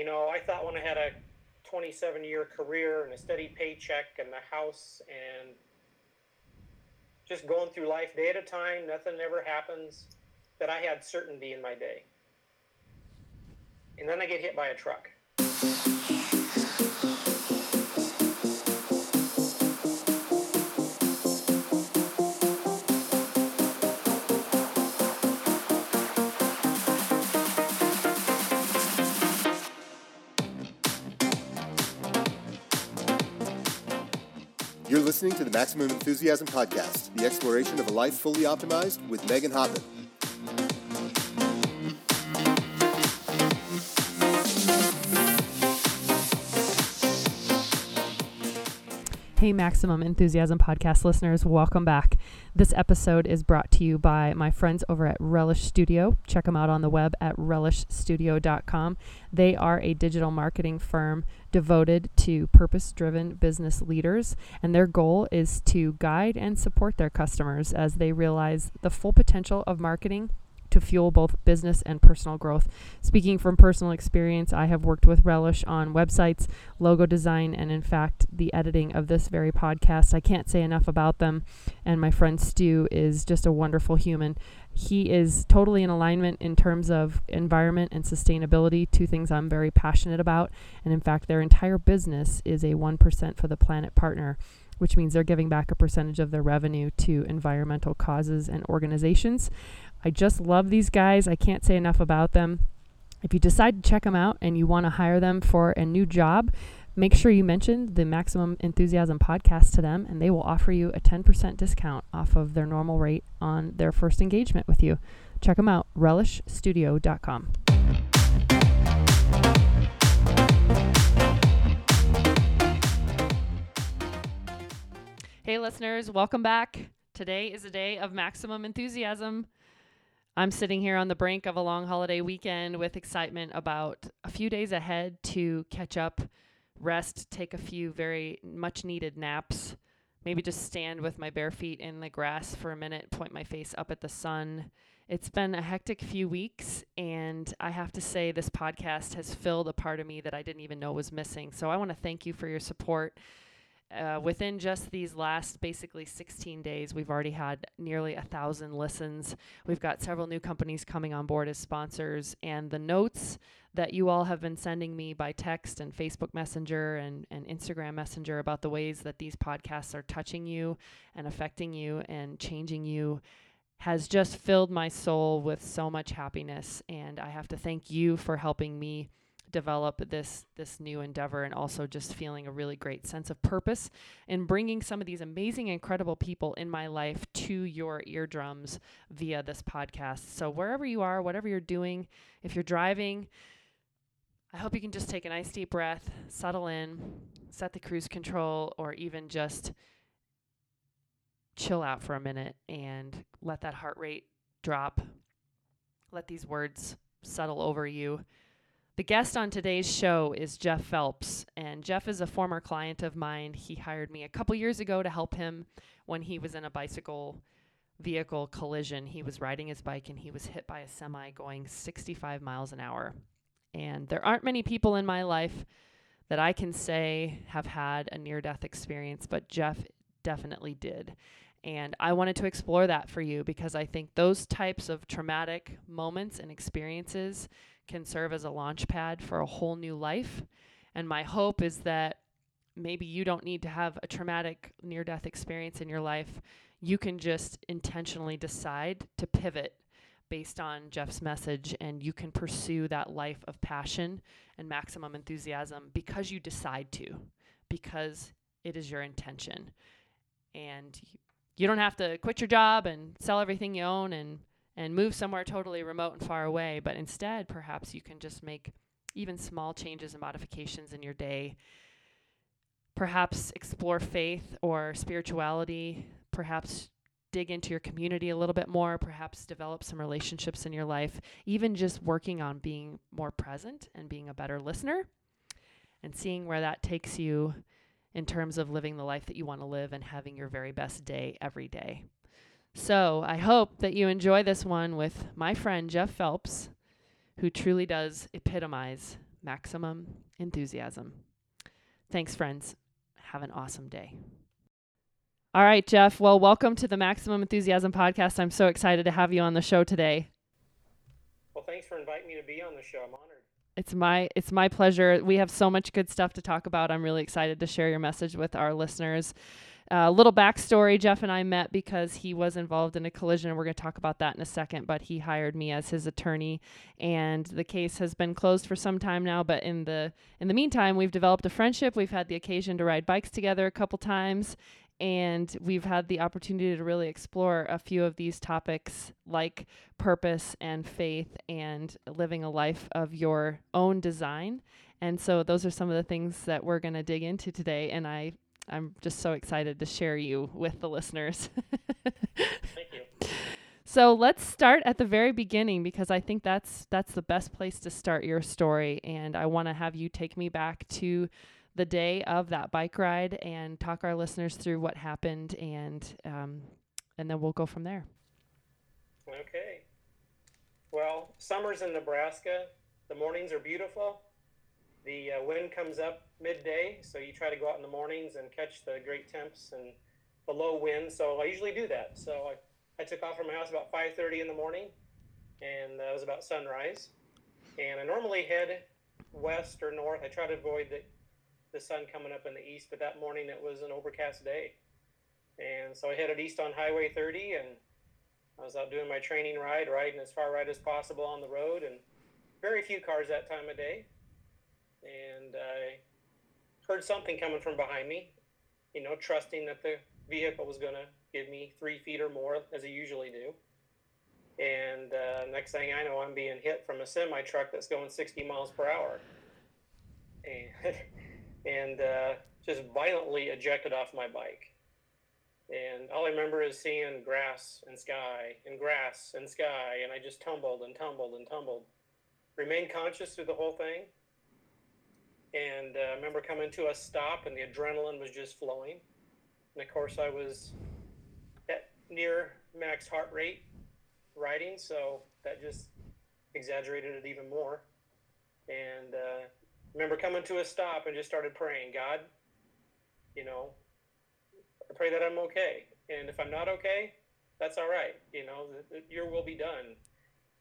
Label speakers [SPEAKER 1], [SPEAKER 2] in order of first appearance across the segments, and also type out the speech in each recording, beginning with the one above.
[SPEAKER 1] You know, I thought when I had a 27 year career and a steady paycheck and the house and just going through life day at a time, nothing ever happens, that I had certainty in my day. And then I get hit by a truck.
[SPEAKER 2] Listening to the Maximum Enthusiasm Podcast, the exploration of a life fully optimized with Megan Hoppin.
[SPEAKER 3] Hey, Maximum Enthusiasm Podcast listeners, welcome back. This episode is brought to you by my friends over at Relish Studio. Check them out on the web at relishstudio.com. They are a digital marketing firm devoted to purpose driven business leaders, and their goal is to guide and support their customers as they realize the full potential of marketing to fuel both business and personal growth. Speaking from personal experience, I have worked with Relish on websites, logo design, and in fact, the editing of this very podcast. I can't say enough about them. And my friend Stu is just a wonderful human. He is totally in alignment in terms of environment and sustainability, two things I'm very passionate about. And in fact, their entire business is a 1% for the planet partner which means they're giving back a percentage of their revenue to environmental causes and organizations. I just love these guys. I can't say enough about them. If you decide to check them out and you want to hire them for a new job, make sure you mention the Maximum Enthusiasm podcast to them, and they will offer you a 10% discount off of their normal rate on their first engagement with you. Check them out, relishstudio.com. Hey, listeners, welcome back. Today is a day of maximum enthusiasm. I'm sitting here on the brink of a long holiday weekend with excitement about a few days ahead to catch up, rest, take a few very much needed naps, maybe just stand with my bare feet in the grass for a minute, point my face up at the sun. It's been a hectic few weeks, and I have to say, this podcast has filled a part of me that I didn't even know was missing. So I want to thank you for your support uh, within just these last basically 16 days, we've already had nearly a thousand listens. We've got several new companies coming on board as sponsors, and the notes that you all have been sending me by text and Facebook Messenger and, and Instagram Messenger about the ways that these podcasts are touching you and affecting you and changing you has just filled my soul with so much happiness. And I have to thank you for helping me develop this this new endeavor and also just feeling a really great sense of purpose and bringing some of these amazing incredible people in my life to your eardrums via this podcast. So wherever you are whatever you're doing if you're driving i hope you can just take a nice deep breath settle in set the cruise control or even just chill out for a minute and let that heart rate drop. Let these words settle over you the guest on today's show is Jeff Phelps, and Jeff is a former client of mine. He hired me a couple years ago to help him when he was in a bicycle vehicle collision. He was riding his bike and he was hit by a semi going 65 miles an hour. And there aren't many people in my life that I can say have had a near death experience, but Jeff definitely did. And I wanted to explore that for you because I think those types of traumatic moments and experiences can serve as a launch pad for a whole new life. And my hope is that maybe you don't need to have a traumatic near death experience in your life. You can just intentionally decide to pivot based on Jeff's message, and you can pursue that life of passion and maximum enthusiasm because you decide to, because it is your intention. And you don't have to quit your job and sell everything you own and and move somewhere totally remote and far away, but instead, perhaps you can just make even small changes and modifications in your day. Perhaps explore faith or spirituality, perhaps dig into your community a little bit more, perhaps develop some relationships in your life, even just working on being more present and being a better listener and seeing where that takes you in terms of living the life that you want to live and having your very best day every day. So I hope that you enjoy this one with my friend Jeff Phelps, who truly does epitomize maximum enthusiasm. Thanks, friends. Have an awesome day. All right, Jeff. Well, welcome to the Maximum Enthusiasm podcast. I'm so excited to have you on the show today.
[SPEAKER 1] Well, thanks for inviting me to be on the show. I'm honored.
[SPEAKER 3] It's my it's my pleasure. We have so much good stuff to talk about. I'm really excited to share your message with our listeners. A uh, little backstory Jeff and I met because he was involved in a collision. and We're going to talk about that in a second, but he hired me as his attorney and the case has been closed for some time now, but in the in the meantime, we've developed a friendship. We've had the occasion to ride bikes together a couple times and we've had the opportunity to really explore a few of these topics like purpose and faith and living a life of your own design. And so those are some of the things that we're going to dig into today and I I'm just so excited to share you with the listeners.
[SPEAKER 1] Thank you.
[SPEAKER 3] So let's start at the very beginning because I think that's that's the best place to start your story and I want to have you take me back to the day of that bike ride and talk our listeners through what happened and um, and then we'll go from there.
[SPEAKER 1] Okay. Well, summers in Nebraska, the mornings are beautiful. The uh, wind comes up midday, so you try to go out in the mornings and catch the great temps and the low wind. So I usually do that. So I, I took off from my house about 5:30 in the morning, and that was about sunrise. And I normally head west or north. I try to avoid the, the sun coming up in the east, but that morning it was an overcast day. And so I headed east on Highway 30 and I was out doing my training ride, riding as far right as possible on the road, and very few cars that time of day and I heard something coming from behind me, you know, trusting that the vehicle was going to give me three feet or more, as it usually do. And uh, next thing I know, I'm being hit from a semi truck that's going 60 miles per hour, and and uh, just violently ejected off my bike. And all I remember is seeing grass and sky and grass and sky, and I just tumbled and tumbled and tumbled. Remained conscious through the whole thing and uh, I remember coming to a stop, and the adrenaline was just flowing. And of course, I was at near max heart rate riding, so that just exaggerated it even more. And uh, remember coming to a stop and just started praying, God, you know, I pray that I'm okay. And if I'm not okay, that's all right. You know, your will be done.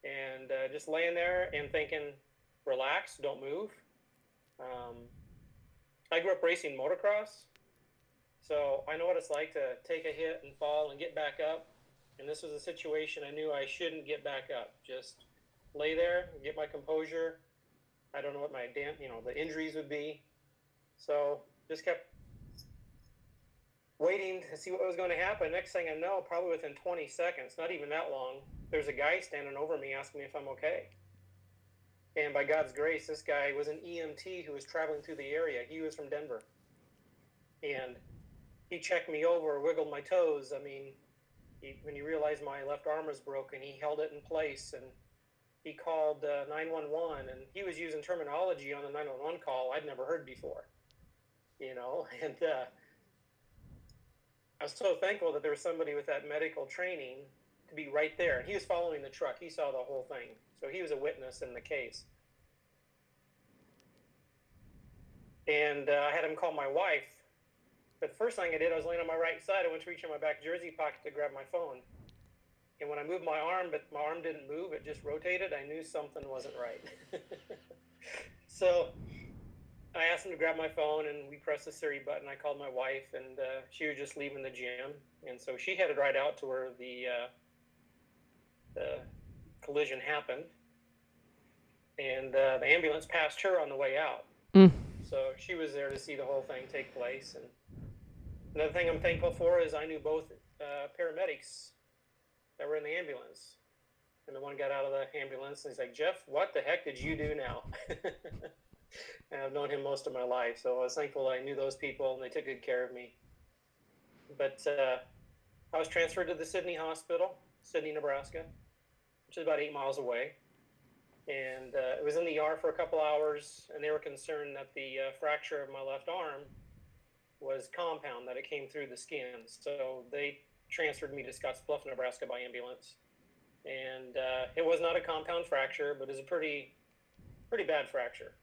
[SPEAKER 1] And uh, just laying there and thinking, relax, don't move um, I grew up racing motocross, so I know what it's like to take a hit and fall and get back up. And this was a situation I knew I shouldn't get back up. Just lay there, get my composure. I don't know what my damn, you know, the injuries would be. So just kept waiting to see what was going to happen. Next thing I know, probably within 20 seconds, not even that long, there's a guy standing over me asking me if I'm okay. And by God's grace, this guy was an EMT who was traveling through the area. He was from Denver. And he checked me over, wiggled my toes. I mean, he, when he realized my left arm was broken, he held it in place and he called uh, 911. And he was using terminology on the 911 call I'd never heard before. You know, and uh, I was so thankful that there was somebody with that medical training to be right there. And he was following the truck, he saw the whole thing. So he was a witness in the case. And uh, I had him call my wife. But the first thing I did, I was laying on my right side. I went to reach in my back jersey pocket to grab my phone. And when I moved my arm, but my arm didn't move, it just rotated, I knew something wasn't right. so I asked him to grab my phone, and we pressed the Siri button. I called my wife, and uh, she was just leaving the gym. And so she headed right out to where the, uh, the collision happened, and uh, the ambulance passed her on the way out. Mm. So she was there to see the whole thing take place. And another thing I'm thankful for is I knew both uh, paramedics that were in the ambulance. And the one got out of the ambulance and he's like, Jeff, what the heck did you do now? and I've known him most of my life. So I was thankful I knew those people and they took good care of me. But uh, I was transferred to the Sidney Hospital, Sidney, Nebraska which is about eight miles away. And uh, it was in the ER for a couple hours, and they were concerned that the uh, fracture of my left arm was compound, that it came through the skin. So they transferred me to Scottsbluff, Nebraska by ambulance. And uh, it was not a compound fracture, but it was a pretty, pretty bad fracture.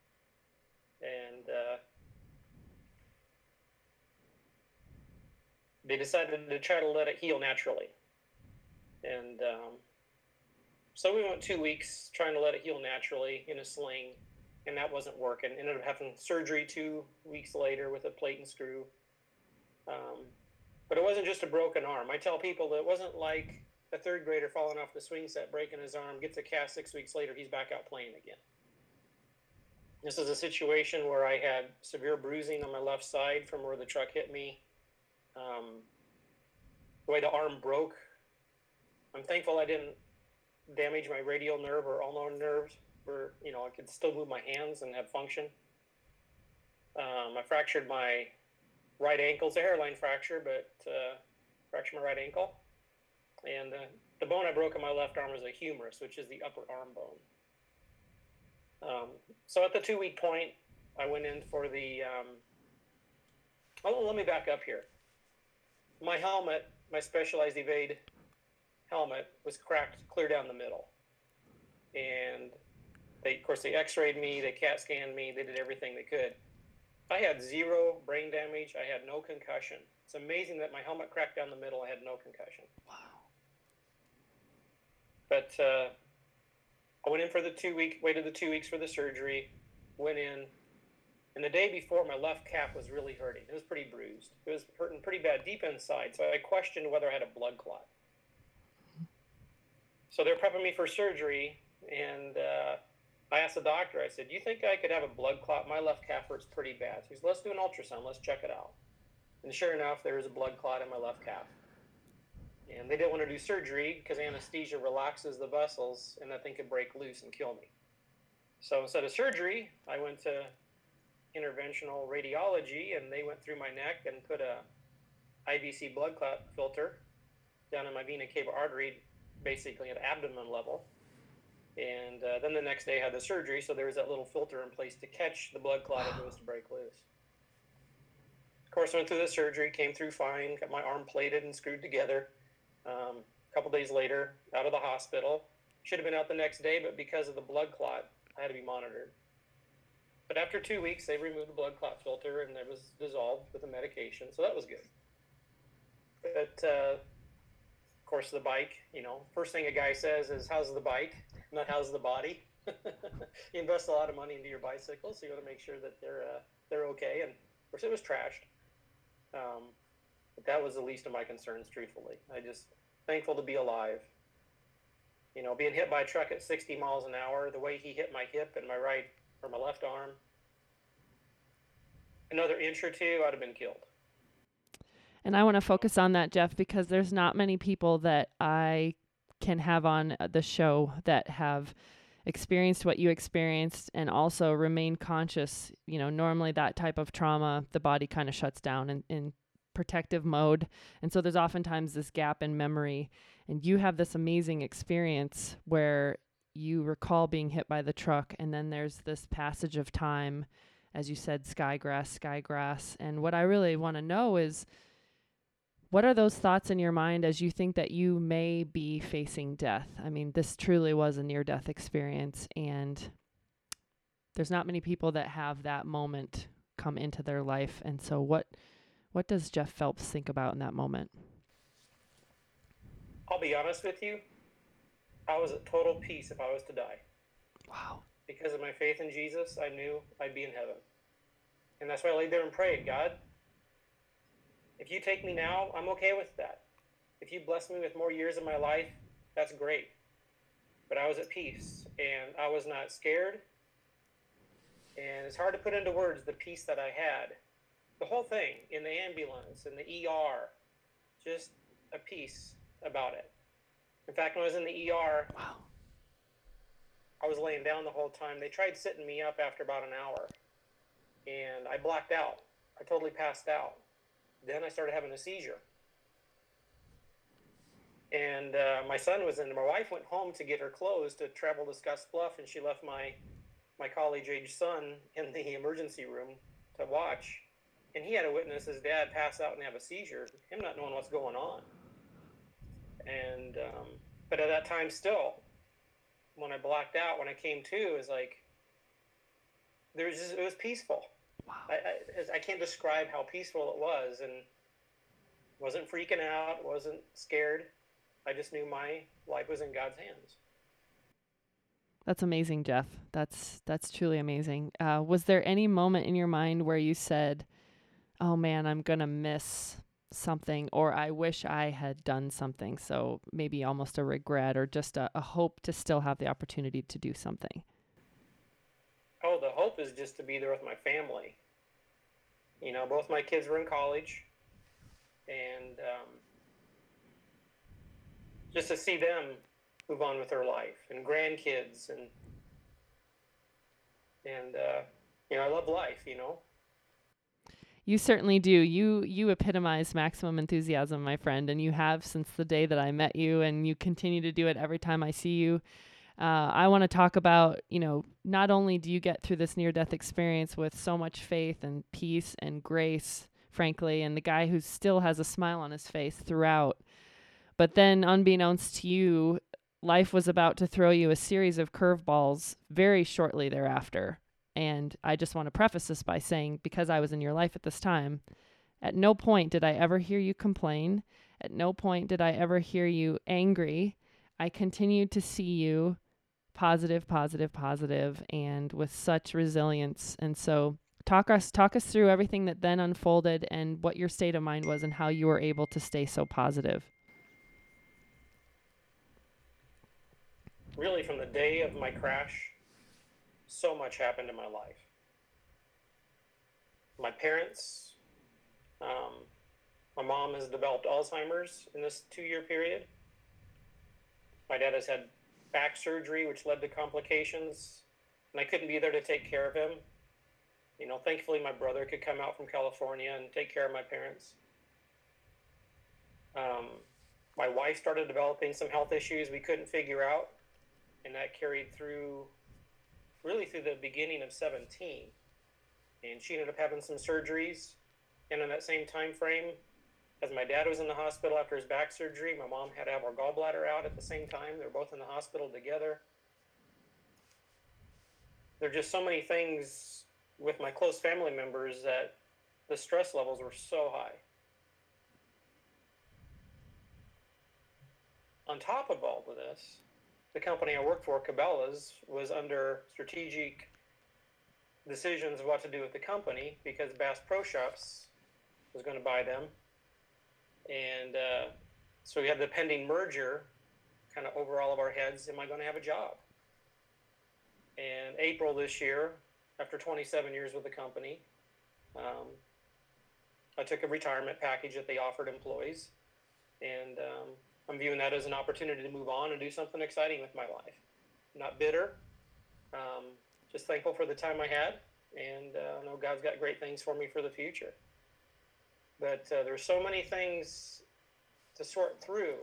[SPEAKER 1] and uh, they decided to try to let it heal naturally. And um, so we went two weeks trying to let it heal naturally in a sling, and that wasn't working. Ended up having surgery two weeks later with a plate and screw. Um, but it wasn't just a broken arm. I tell people that it wasn't like a third grader falling off the swing set, breaking his arm, gets a cast six weeks later, he's back out playing again. This is a situation where I had severe bruising on my left side from where the truck hit me. Um, the way the arm broke, I'm thankful I didn't damage my radial nerve or ulnar nerves, where you know I could still move my hands and have function. Um, I fractured my right ankle. It's a hairline fracture, but uh, fractured my right ankle. And uh, the bone I broke in my left arm was a humerus, which is the upper arm bone. Um, so at the two week point, I went in for the. Um, oh, let me back up here. My helmet, my Specialized Evade helmet, was cracked clear down the middle. And they, of course, they x rayed me, they CAT scanned me, they did everything they could. I had zero brain damage, I had no concussion. It's amazing that my helmet cracked down the middle, I had no concussion.
[SPEAKER 3] Wow.
[SPEAKER 1] But uh, I went in for the two week, waited the two weeks for the surgery, went in, and the day before, my left calf was really hurting. It was pretty bruised. It was hurting pretty bad deep inside. So I questioned whether I had a blood clot. So they're prepping me for surgery, and uh, I asked the doctor. I said, "Do you think I could have a blood clot? My left calf hurts pretty bad." He said, "Let's do an ultrasound. Let's check it out." And sure enough, there was a blood clot in my left calf and they didn't want to do surgery because anesthesia relaxes the vessels and that thing could break loose and kill me. So instead of surgery, I went to interventional radiology and they went through my neck and put a IVC blood clot filter down in my vena cava artery, basically at abdomen level. And uh, then the next day I had the surgery, so there was that little filter in place to catch the blood clot if it was to break loose. Of course, went through the surgery, came through fine, got my arm plated and screwed together. Um, a couple days later, out of the hospital. Should have been out the next day, but because of the blood clot, I had to be monitored. But after two weeks, they removed the blood clot filter and it was dissolved with the medication, so that was good. But uh, course, the bike, you know, first thing a guy says is, How's the bike? Not how's the body. you invest a lot of money into your bicycle, so you want to make sure that they're, uh, they're okay. And of course, it was trashed. Um, but that was the least of my concerns, truthfully. I just thankful to be alive. You know, being hit by a truck at 60 miles an hour, the way he hit my hip and my right or my left arm, another inch or two, I'd have been killed.
[SPEAKER 3] And I want to focus on that, Jeff, because there's not many people that I can have on uh, the show that have experienced what you experienced and also remain conscious. You know, normally that type of trauma, the body kind of shuts down and, and protective mode. And so there's oftentimes this gap in memory. And you have this amazing experience where you recall being hit by the truck, and then there's this passage of time, as you said, skygrass, skygrass. And what I really want to know is what are those thoughts in your mind as you think that you may be facing death? I mean, this truly was a near death experience, and there's not many people that have that moment come into their life. And so, what what does Jeff Phelps think about in that moment?
[SPEAKER 1] I'll be honest with you. I was at total peace if I was to die.
[SPEAKER 3] Wow.
[SPEAKER 1] Because of my faith in Jesus, I knew I'd be in heaven. And that's why I laid there and prayed God, if you take me now, I'm okay with that. If you bless me with more years of my life, that's great. But I was at peace and I was not scared. And it's hard to put into words the peace that I had the whole thing in the ambulance in the ER, just a peace about it. In fact, when I was in the ER,
[SPEAKER 3] wow.
[SPEAKER 1] I was laying down the whole time. They tried sitting me up after about an hour, and I blacked out. I totally passed out. Then I started having a seizure. And uh, my son was in. My wife went home to get her clothes to travel to Scottsbluff, and she left my my college age son in the emergency room to watch and he had to witness his dad pass out and have a seizure, him not knowing what's going on. And um, but at that time, still, when I blacked out, when I came to, is like there was just, it was peaceful.
[SPEAKER 3] Wow.
[SPEAKER 1] I, I I can't describe how peaceful it was, and wasn't freaking out, wasn't scared. I just knew my life was in God's hands.
[SPEAKER 3] That's amazing, Jeff. That's that's truly amazing. Uh, was there any moment in your mind where you said, "Oh man, I'm gonna miss something," or "I wish I had done something"? So maybe almost a regret, or just a, a hope to still have the opportunity to do something.
[SPEAKER 1] Hope is just to be there with my family. You know, both my kids were in college, and um, just to see them move on with their life and grandkids and and uh, you know I love life. You know.
[SPEAKER 3] You certainly do. You you epitomize maximum enthusiasm, my friend, and you have since the day that I met you, and you continue to do it every time I see you. Uh, I want to talk about, you know, not only do you get through this near death experience with so much faith and peace and grace, frankly, and the guy who still has a smile on his face throughout, but then unbeknownst to you, life was about to throw you a series of curveballs very shortly thereafter. And I just want to preface this by saying, because I was in your life at this time, at no point did I ever hear you complain. At no point did I ever hear you angry. I continued to see you positive, positive, positive, and with such resilience. And so, talk us talk us through everything that then unfolded and what your state of mind was and how you were able to stay so positive.
[SPEAKER 1] Really, from the day of my crash, so much happened in my life. My parents, um, my mom has developed Alzheimer's in this two year period. My dad has had back surgery, which led to complications, and I couldn't be there to take care of him. You know, thankfully, my brother could come out from California and take care of my parents. Um, my wife started developing some health issues we couldn't figure out, and that carried through really through the beginning of 17. And she ended up having some surgeries, and in that same time frame, as my dad was in the hospital after his back surgery, my mom had to have her gallbladder out at the same time. They're both in the hospital together. There are just so many things with my close family members that the stress levels were so high. On top of all of this, the company I worked for, Cabela's, was under strategic decisions of what to do with the company because Bass Pro Shops was going to buy them and uh, so we had the pending merger kind of over all of our heads. Am I going to have a job? And April this year, after 27 years with the company, um, I took a retirement package that they offered employees, and um, I'm viewing that as an opportunity to move on and do something exciting with my life. not bitter, um, just thankful for the time I had, and uh, I know God's got great things for me for the future. But uh, there's so many things to sort through.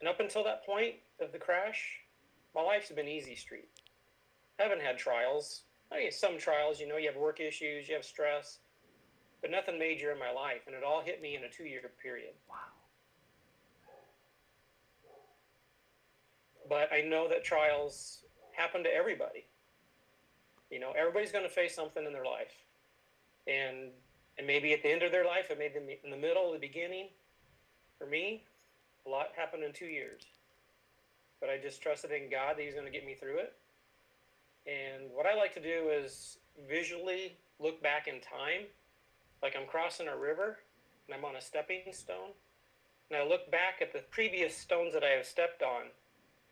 [SPEAKER 1] And up until that point of the crash, my life's been easy street. I haven't had trials. I mean, some trials, you know, you have work issues, you have stress, but nothing major in my life. And it all hit me in a two year period.
[SPEAKER 3] Wow.
[SPEAKER 1] But I know that trials happen to everybody. You know, everybody's going to face something in their life. And and maybe at the end of their life, it made them in the middle, the beginning. For me, a lot happened in two years. But I just trusted in God that He's going to get me through it. And what I like to do is visually look back in time, like I'm crossing a river and I'm on a stepping stone. And I look back at the previous stones that I have stepped on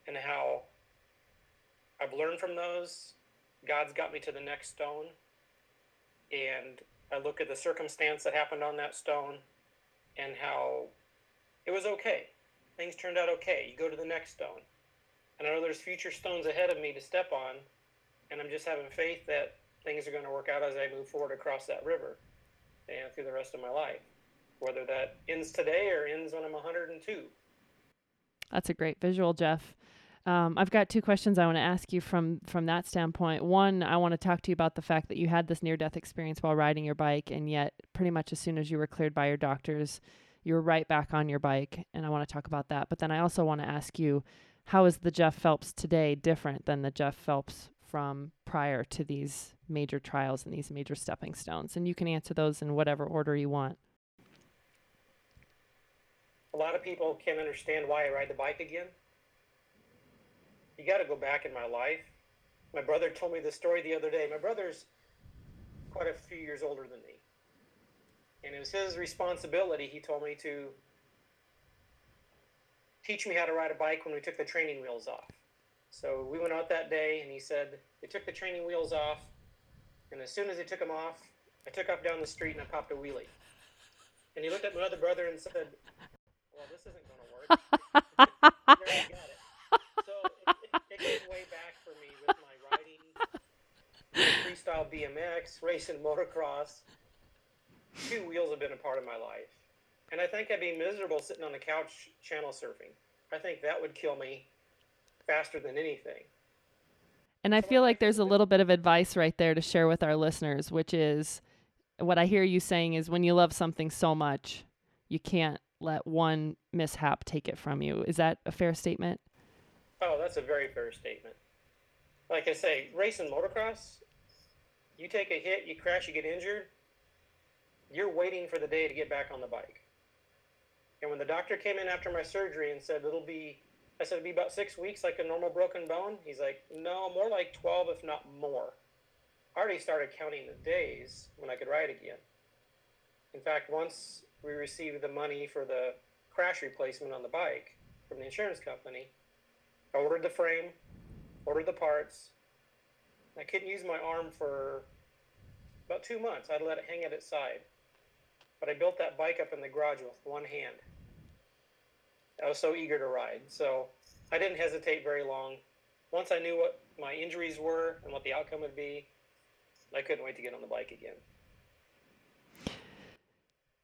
[SPEAKER 1] and how I've learned from those. God's got me to the next stone. And I look at the circumstance that happened on that stone and how it was okay. Things turned out okay. You go to the next stone. And I know there's future stones ahead of me to step on, and I'm just having faith that things are going to work out as I move forward across that river and through the rest of my life, whether that ends today or ends when I'm 102.
[SPEAKER 3] That's a great visual, Jeff. Um, I've got two questions I want to ask you from from that standpoint. One, I want to talk to you about the fact that you had this near death experience while riding your bike, and yet pretty much as soon as you were cleared by your doctors, you were right back on your bike, and I want to talk about that. But then I also want to ask you, how is the Jeff Phelps today different than the Jeff Phelps from prior to these major trials and these major stepping stones? And you can answer those in whatever order you want.
[SPEAKER 1] A lot of people can't understand why I ride the bike again. You got to go back in my life. My brother told me the story the other day. My brother's quite a few years older than me. And it was his responsibility, he told me, to teach me how to ride a bike when we took the training wheels off. So we went out that day, and he said they took the training wheels off, and as soon as they took them off, I took off down the street and I popped a wheelie. And he looked at my other brother and said, "Well, this isn't going to work." there you got it. So it, it, it goes way back for me with my riding, freestyle BMX, racing motocross. Two wheels have been a part of my life, and I think I'd be miserable sitting on the couch channel surfing. I think that would kill me faster than anything.
[SPEAKER 3] And I feel like there's a little bit of advice right there to share with our listeners, which is what I hear you saying is when you love something so much, you can't let one mishap take it from you. Is that a fair statement?
[SPEAKER 1] Oh, that's a very fair statement. Like I say, racing motocross, you take a hit, you crash, you get injured, you're waiting for the day to get back on the bike. And when the doctor came in after my surgery and said it'll be I said, it'd be about six weeks, like a normal broken bone. He's like, no, more like 12, if not more. I already started counting the days when I could ride again. In fact, once we received the money for the crash replacement on the bike from the insurance company, I ordered the frame, ordered the parts. I couldn't use my arm for about two months. I'd let it hang at its side. But I built that bike up in the garage with one hand. I was so eager to ride. So I didn't hesitate very long. Once I knew what my injuries were and what the outcome would be, I couldn't wait to get on the bike again.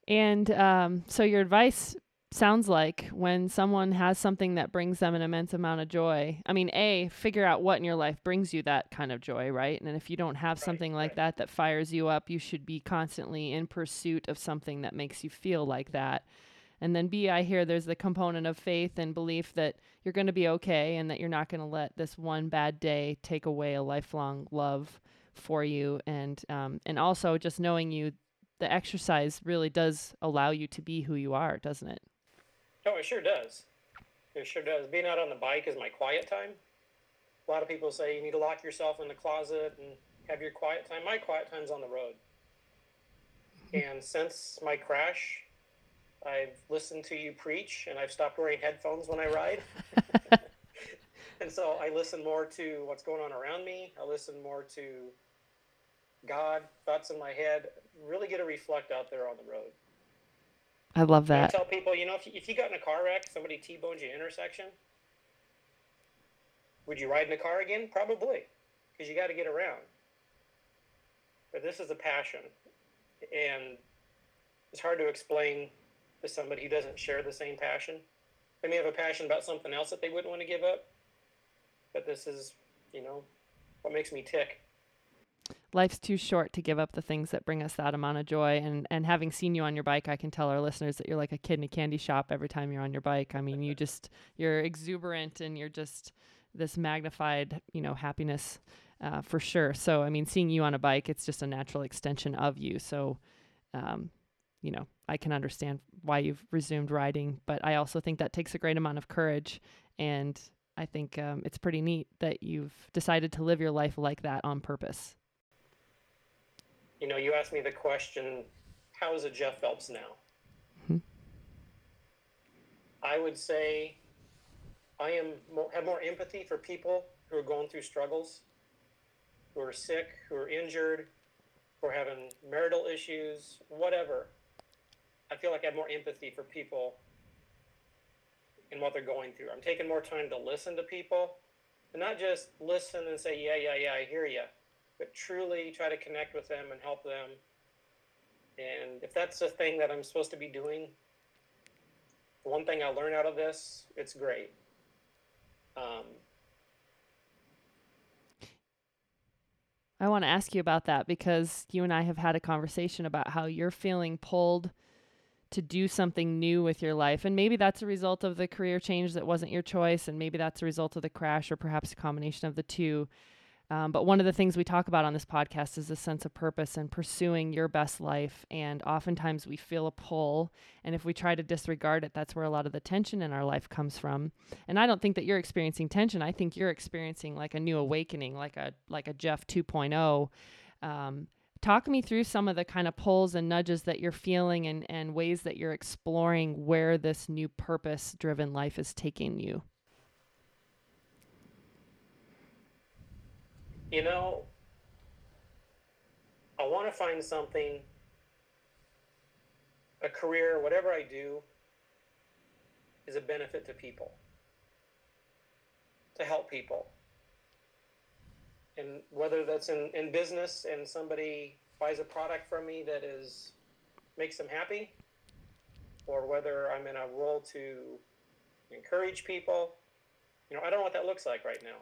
[SPEAKER 3] And um, so your advice sounds like when someone has something that brings them an immense amount of joy i mean a figure out what in your life brings you that kind of joy right and if you don't have something like right. that that fires you up you should be constantly in pursuit of something that makes you feel like that and then B, I hear there's the component of faith and belief that you're going to be okay and that you're not going to let this one bad day take away a lifelong love for you. And, um, and also just knowing you, the exercise really does allow you to be who you are, doesn't it?
[SPEAKER 1] Oh, it sure does. It sure does. Being out on the bike is my quiet time. A lot of people say you need to lock yourself in the closet and have your quiet time. My quiet time's on the road. And since my crash, I've listened to you preach, and I've stopped wearing headphones when I ride. and so I listen more to what's going on around me. I listen more to God, thoughts in my head. Really get to reflect out there on the road.
[SPEAKER 3] I love that.
[SPEAKER 1] I tell people, you know, if you, if you got in a car wreck, somebody T-bones you intersection, would you ride in a car again? Probably, because you got to get around. But this is a passion, and it's hard to explain to somebody who doesn't share the same passion. They may have a passion about something else that they wouldn't want to give up, but this is, you know, what makes me tick.
[SPEAKER 3] Life's too short to give up the things that bring us that amount of joy. And and having seen you on your bike, I can tell our listeners that you're like a kid in a candy shop every time you're on your bike. I mean, you just you're exuberant and you're just this magnified, you know, happiness uh, for sure. So I mean, seeing you on a bike, it's just a natural extension of you. So um, you know, I can understand why you've resumed riding, but I also think that takes a great amount of courage. And I think um, it's pretty neat that you've decided to live your life like that on purpose.
[SPEAKER 1] You know, you asked me the question, how is a Jeff Phelps now? Mm-hmm. I would say I am more, have more empathy for people who are going through struggles, who are sick, who are injured, who are having marital issues, whatever. I feel like I have more empathy for people and what they're going through. I'm taking more time to listen to people and not just listen and say, yeah, yeah, yeah, I hear you, but truly try to connect with them and help them. And if that's the thing that I'm supposed to be doing, one thing I learn out of this, it's great. Um,
[SPEAKER 3] I want to ask you about that because you and I have had a conversation about how you're feeling pulled to do something new with your life. And maybe that's a result of the career change that wasn't your choice. And maybe that's a result of the crash or perhaps a combination of the two. Um, but one of the things we talk about on this podcast is a sense of purpose and pursuing your best life. And oftentimes we feel a pull. And if we try to disregard it, that's where a lot of the tension in our life comes from. And I don't think that you're experiencing tension. I think you're experiencing like a new awakening, like a like a Jeff 2.0. Um, talk me through some of the kind of pulls and nudges that you're feeling and, and ways that you're exploring where this new purpose driven life is taking you.
[SPEAKER 1] You know, I want to find something, a career, whatever I do, is a benefit to people, to help people. And whether that's in, in business and somebody buys a product from me that is makes them happy, or whether I'm in a role to encourage people, you know, I don't know what that looks like right now.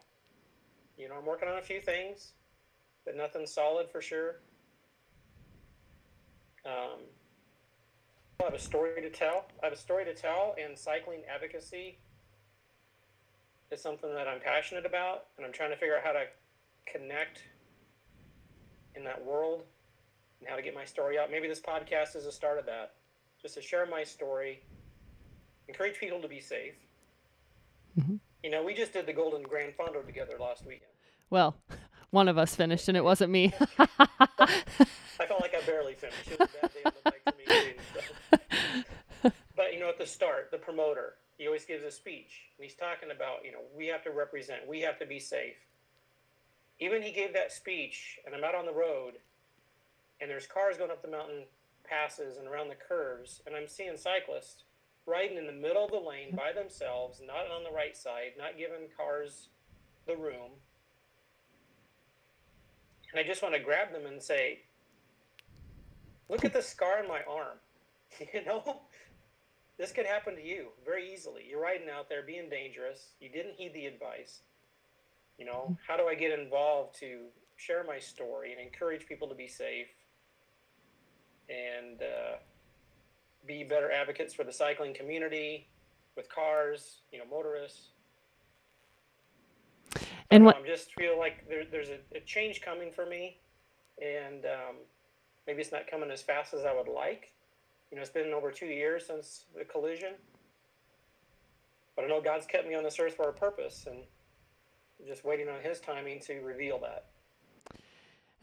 [SPEAKER 1] You know, I'm working on a few things, but nothing solid for sure. Um, I have a story to tell. I have a story to tell, and cycling advocacy is something that I'm passionate about, and I'm trying to figure out how to connect in that world and how to get my story out. Maybe this podcast is a start of that, just to share my story, encourage people to be safe. Mm-hmm. You know, we just did the Golden Gran Fondo together last weekend.
[SPEAKER 3] Well, one of us finished, and it wasn't me.
[SPEAKER 1] I felt like I barely finished. It was a bad day on the bike for me too. So. But you know, at the start, the promoter, he always gives a speech, and he's talking about, you know, we have to represent, we have to be safe. Even he gave that speech, and I'm out on the road, and there's cars going up the mountain passes and around the curves, and I'm seeing cyclists riding in the middle of the lane by themselves, not on the right side, not giving cars the room. And I just want to grab them and say, look at the scar on my arm. You know, this could happen to you very easily. You're riding out there being dangerous. You didn't heed the advice. You know, how do I get involved to share my story and encourage people to be safe and uh, be better advocates for the cycling community with cars, you know, motorists.
[SPEAKER 3] And what
[SPEAKER 1] I just feel like there, there's a, a, change coming for me, and um, maybe it's not coming as fast as I would like. You know, it's been over two years since the collision, but I know God's kept me on this earth for a purpose, and I'm just waiting on His timing to reveal that.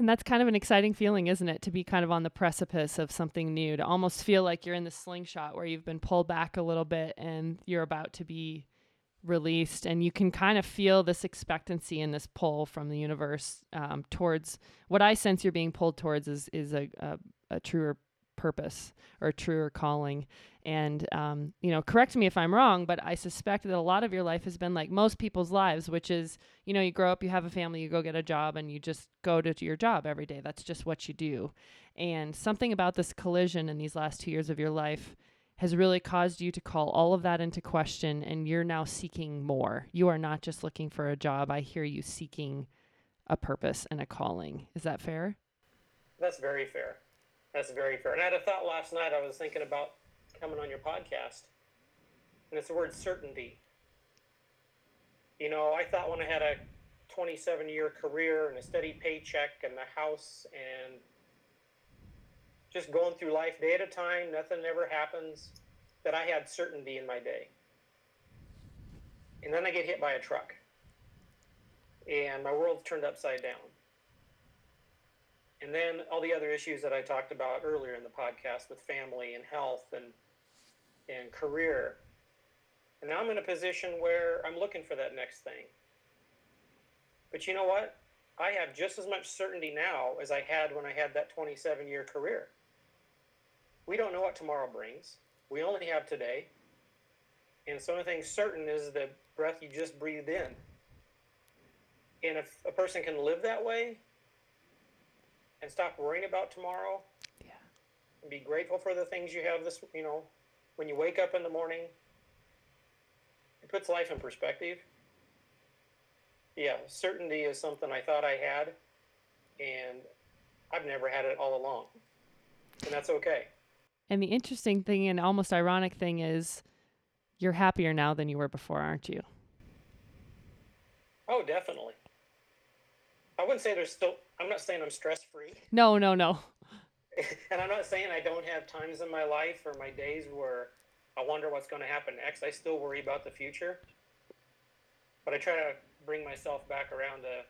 [SPEAKER 3] And that's kind of an exciting feeling, isn't it? To be kind of on the precipice of something new, to almost feel like you're in the slingshot where you've been pulled back a little bit and you're about to be released. And you can kind of feel this expectancy and this pull from the universe um, towards what I sense you're being pulled towards is, is a, a, a truer purpose or a truer calling. And, um, you know, correct me if I'm wrong, but I suspect that a lot of your life has been like most people's lives, which is, you know, you grow up, you have a family, you go get a job, and you just go to your job every day. That's just what you do. And something about this collision in these last two years of your life has really caused you to call all of that into question, and you're now seeking more. You are not just looking for a job. I hear you seeking a purpose and a calling. Is that fair?
[SPEAKER 1] That's very fair. That's very fair. And I had a thought last night. I was thinking about coming on your podcast, and it's the word certainty. You know, I thought when I had a 27 year career and a steady paycheck and the house and just going through life day at a time, nothing ever happens, that I had certainty in my day. And then I get hit by a truck, and my world's turned upside down. And then all the other issues that I talked about earlier in the podcast with family and health and and career. And now I'm in a position where I'm looking for that next thing. But you know what? I have just as much certainty now as I had when I had that 27 year career. We don't know what tomorrow brings. We only have today. And so the only thing certain is the breath you just breathed in. And if a person can live that way and stop worrying about tomorrow,
[SPEAKER 3] yeah.
[SPEAKER 1] and be grateful for the things you have this, you know, when you wake up in the morning, it puts life in perspective. Yeah, certainty is something I thought I had, and I've never had it all along. And that's okay.
[SPEAKER 3] And the interesting thing and almost ironic thing is you're happier now than you were before, aren't you?
[SPEAKER 1] Oh, definitely. I wouldn't say there's still. I'm not saying I'm stress free,
[SPEAKER 3] No, no, no.
[SPEAKER 1] and I'm not saying I don't have times in my life or my days where I wonder what's going to happen next. I still worry about the future, but I try to bring myself back around to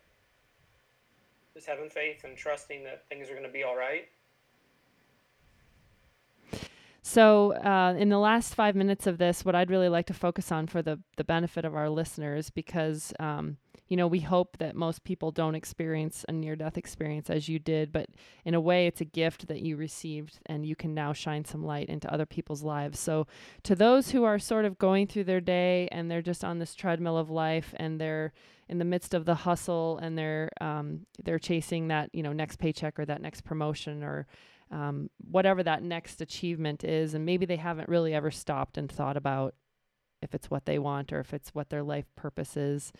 [SPEAKER 1] just having faith and trusting that things are going to be all right.
[SPEAKER 3] So, uh, in the last five minutes of this, what I'd really like to focus on for the, the benefit of our listeners, because, um, you know, we hope that most people don't experience a near death experience as you did, but in a way, it's a gift that you received and you can now shine some light into other people's lives. So, to those who are sort of going through their day and they're just on this treadmill of life and they're in the midst of the hustle and they're um, they're chasing that you know next paycheck or that next promotion or um, whatever that next achievement is. And maybe they haven't really ever stopped and thought about if it's what they want or if it's what their life purpose is.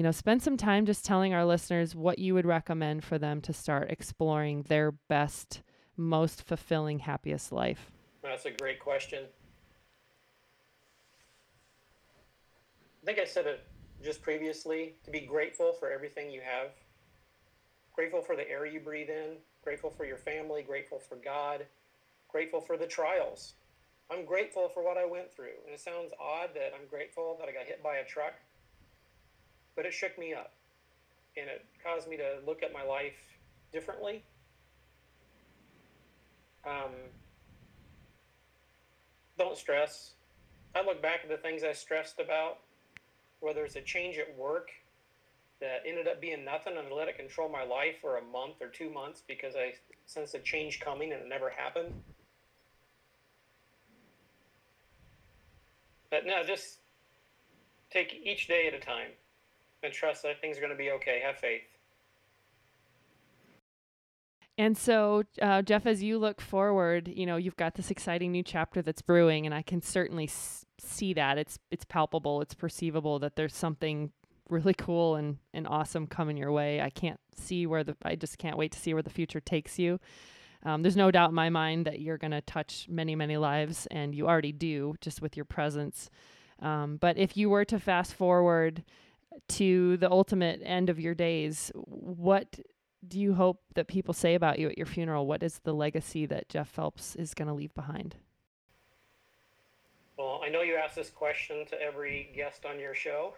[SPEAKER 3] You know, spend some time just telling our listeners what you would recommend for them to start exploring their best, most fulfilling, happiest life.
[SPEAKER 1] That's a great question. I think I said it just previously to be grateful for everything you have, grateful for the air you breathe in, grateful for your family, grateful for God, grateful for the trials. I'm grateful for what I went through. And it sounds odd that I'm grateful that I got hit by a truck, but it shook me up and it caused me to look at my life differently. Um, don't stress. I look back at the things I stressed about, whether it's a change at work that ended up being nothing and I let it control my life for a month or two months because I sensed a change coming and it never happened. But no, just take each day at a time and trust that things are going to be okay. Have faith.
[SPEAKER 3] And so, uh, Jeff, as you look forward, you know you've got this exciting new chapter that's brewing, and I can certainly s- see that it's it's palpable, it's perceivable that there's something really cool and, and awesome coming your way. I can't see where the, I just can't wait to see where the future takes you. Um, there's no doubt in my mind that you're going to touch many, many lives, and you already do just with your presence. Um, but if you were to fast forward to the ultimate end of your days, what do you hope that people say about you at your funeral? What is the legacy that Jeff Phelps is going to leave behind?
[SPEAKER 1] Well, I know you ask this question to every guest on your show.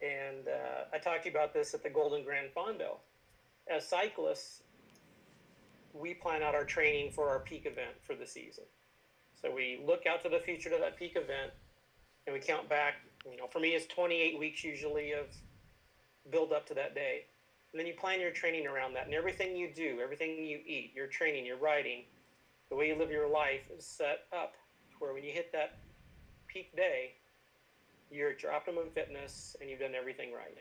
[SPEAKER 1] And uh, I talked to you about this at the Golden Gran Fondo. As cyclists, we plan out our training for our peak event for the season. So we look out to the future to that peak event and we count back. You know, for me, it's 28 weeks usually of build up to that day. And then you plan your training around that. And everything you do, everything you eat, your training, your riding, the way you live your life is set up where when you hit that peak day, you're at your optimum fitness and you've done everything right.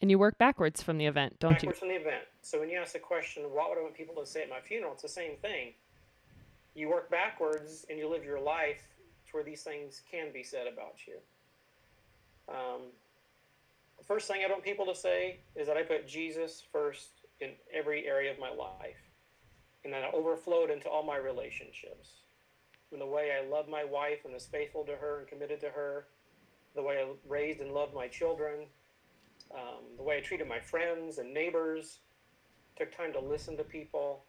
[SPEAKER 3] And you work backwards from the event, don't
[SPEAKER 1] backwards
[SPEAKER 3] you?
[SPEAKER 1] Backwards from the event. So when you ask the question, what would I want people to say at my funeral? It's the same thing. You work backwards and you live your life to where these things can be said about you. Um, the first thing I want people to say is that I put Jesus first in every area of my life. And that I overflowed into all my relationships. In the way I love my wife and was faithful to her and committed to her, the way I raised and loved my children, um, the way I treated my friends and neighbors, took time to listen to people,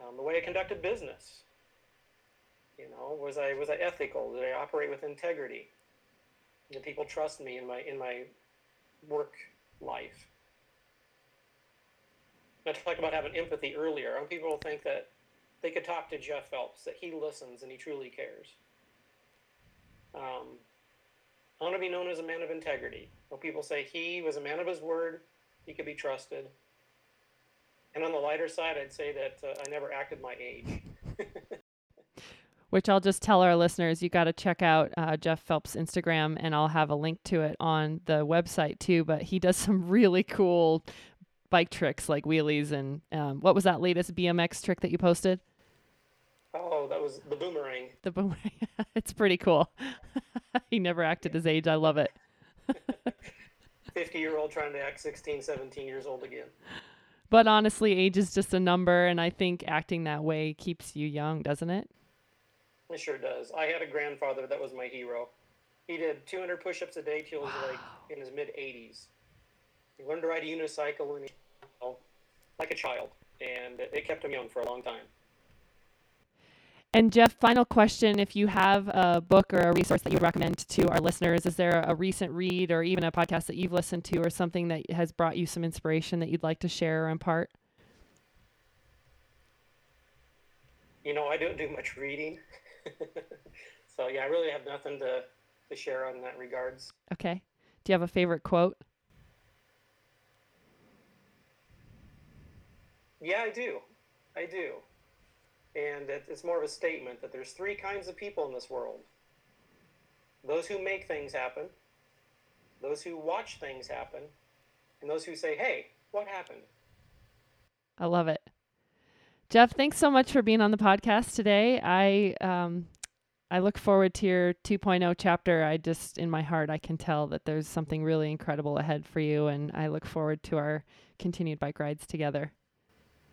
[SPEAKER 1] um, the way I conducted business. You know, was I was I ethical? Did I operate with integrity? Did people trust me in my in my work life? I talked about having empathy earlier. People think that they could talk to Jeff Phelps, that he listens and he truly cares. Um, I want to be known as a man of integrity. People say he was a man of his word, he could be trusted. And on the lighter side, I'd say that uh, I never acted my age.
[SPEAKER 3] Which I'll just tell our listeners, you got to check out uh, Jeff Phelps' Instagram, and I'll have a link to it on the website too. But he does some really cool bike tricks like wheelies and um, what was that latest BMX trick that you posted?
[SPEAKER 1] Oh, that was the boomerang.
[SPEAKER 3] The boomerang. it's pretty cool. he never acted his age. I love it.
[SPEAKER 1] 50 year old trying to act 16, 17 years old again.
[SPEAKER 3] But honestly, age is just a number, and I think acting that way keeps you young, doesn't it?
[SPEAKER 1] It sure does. I had a grandfather that was my hero. He did 200 push ups a day till he was like in his mid 80s. He learned to ride a unicycle when, like a child, and it kept him young for a long time.
[SPEAKER 3] And Jeff, final question: If you have a book or a resource that you would recommend to our listeners, is there a recent read or even a podcast that you've listened to, or something that has brought you some inspiration that you'd like to share or impart?
[SPEAKER 1] You know, I don't do much reading, so yeah, I really have nothing to to share on that regards.
[SPEAKER 3] Okay. Do you have a favorite quote?
[SPEAKER 1] Yeah, I do. I do. And it's more of a statement that there's three kinds of people in this world those who make things happen, those who watch things happen, and those who say, hey, what happened?
[SPEAKER 3] I love it. Jeff, thanks so much for being on the podcast today. I um, I look forward to your 2.0 chapter. I just, in my heart, I can tell that there's something really incredible ahead for you, and I look forward to our continued bike rides together.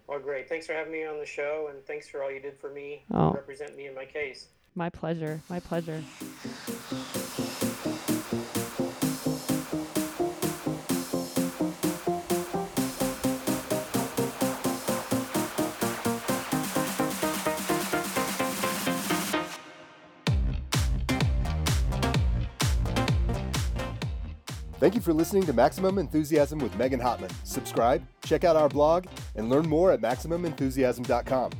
[SPEAKER 1] Well, great. Thanks for having me on the show, and thanks for all you did for me oh. represent me in my case.
[SPEAKER 3] My pleasure. My pleasure.
[SPEAKER 2] Thank you for listening to Maximum Enthusiasm with Megan Hottman. Subscribe, check out our blog, and learn more at MaximumEnthusiasm.com.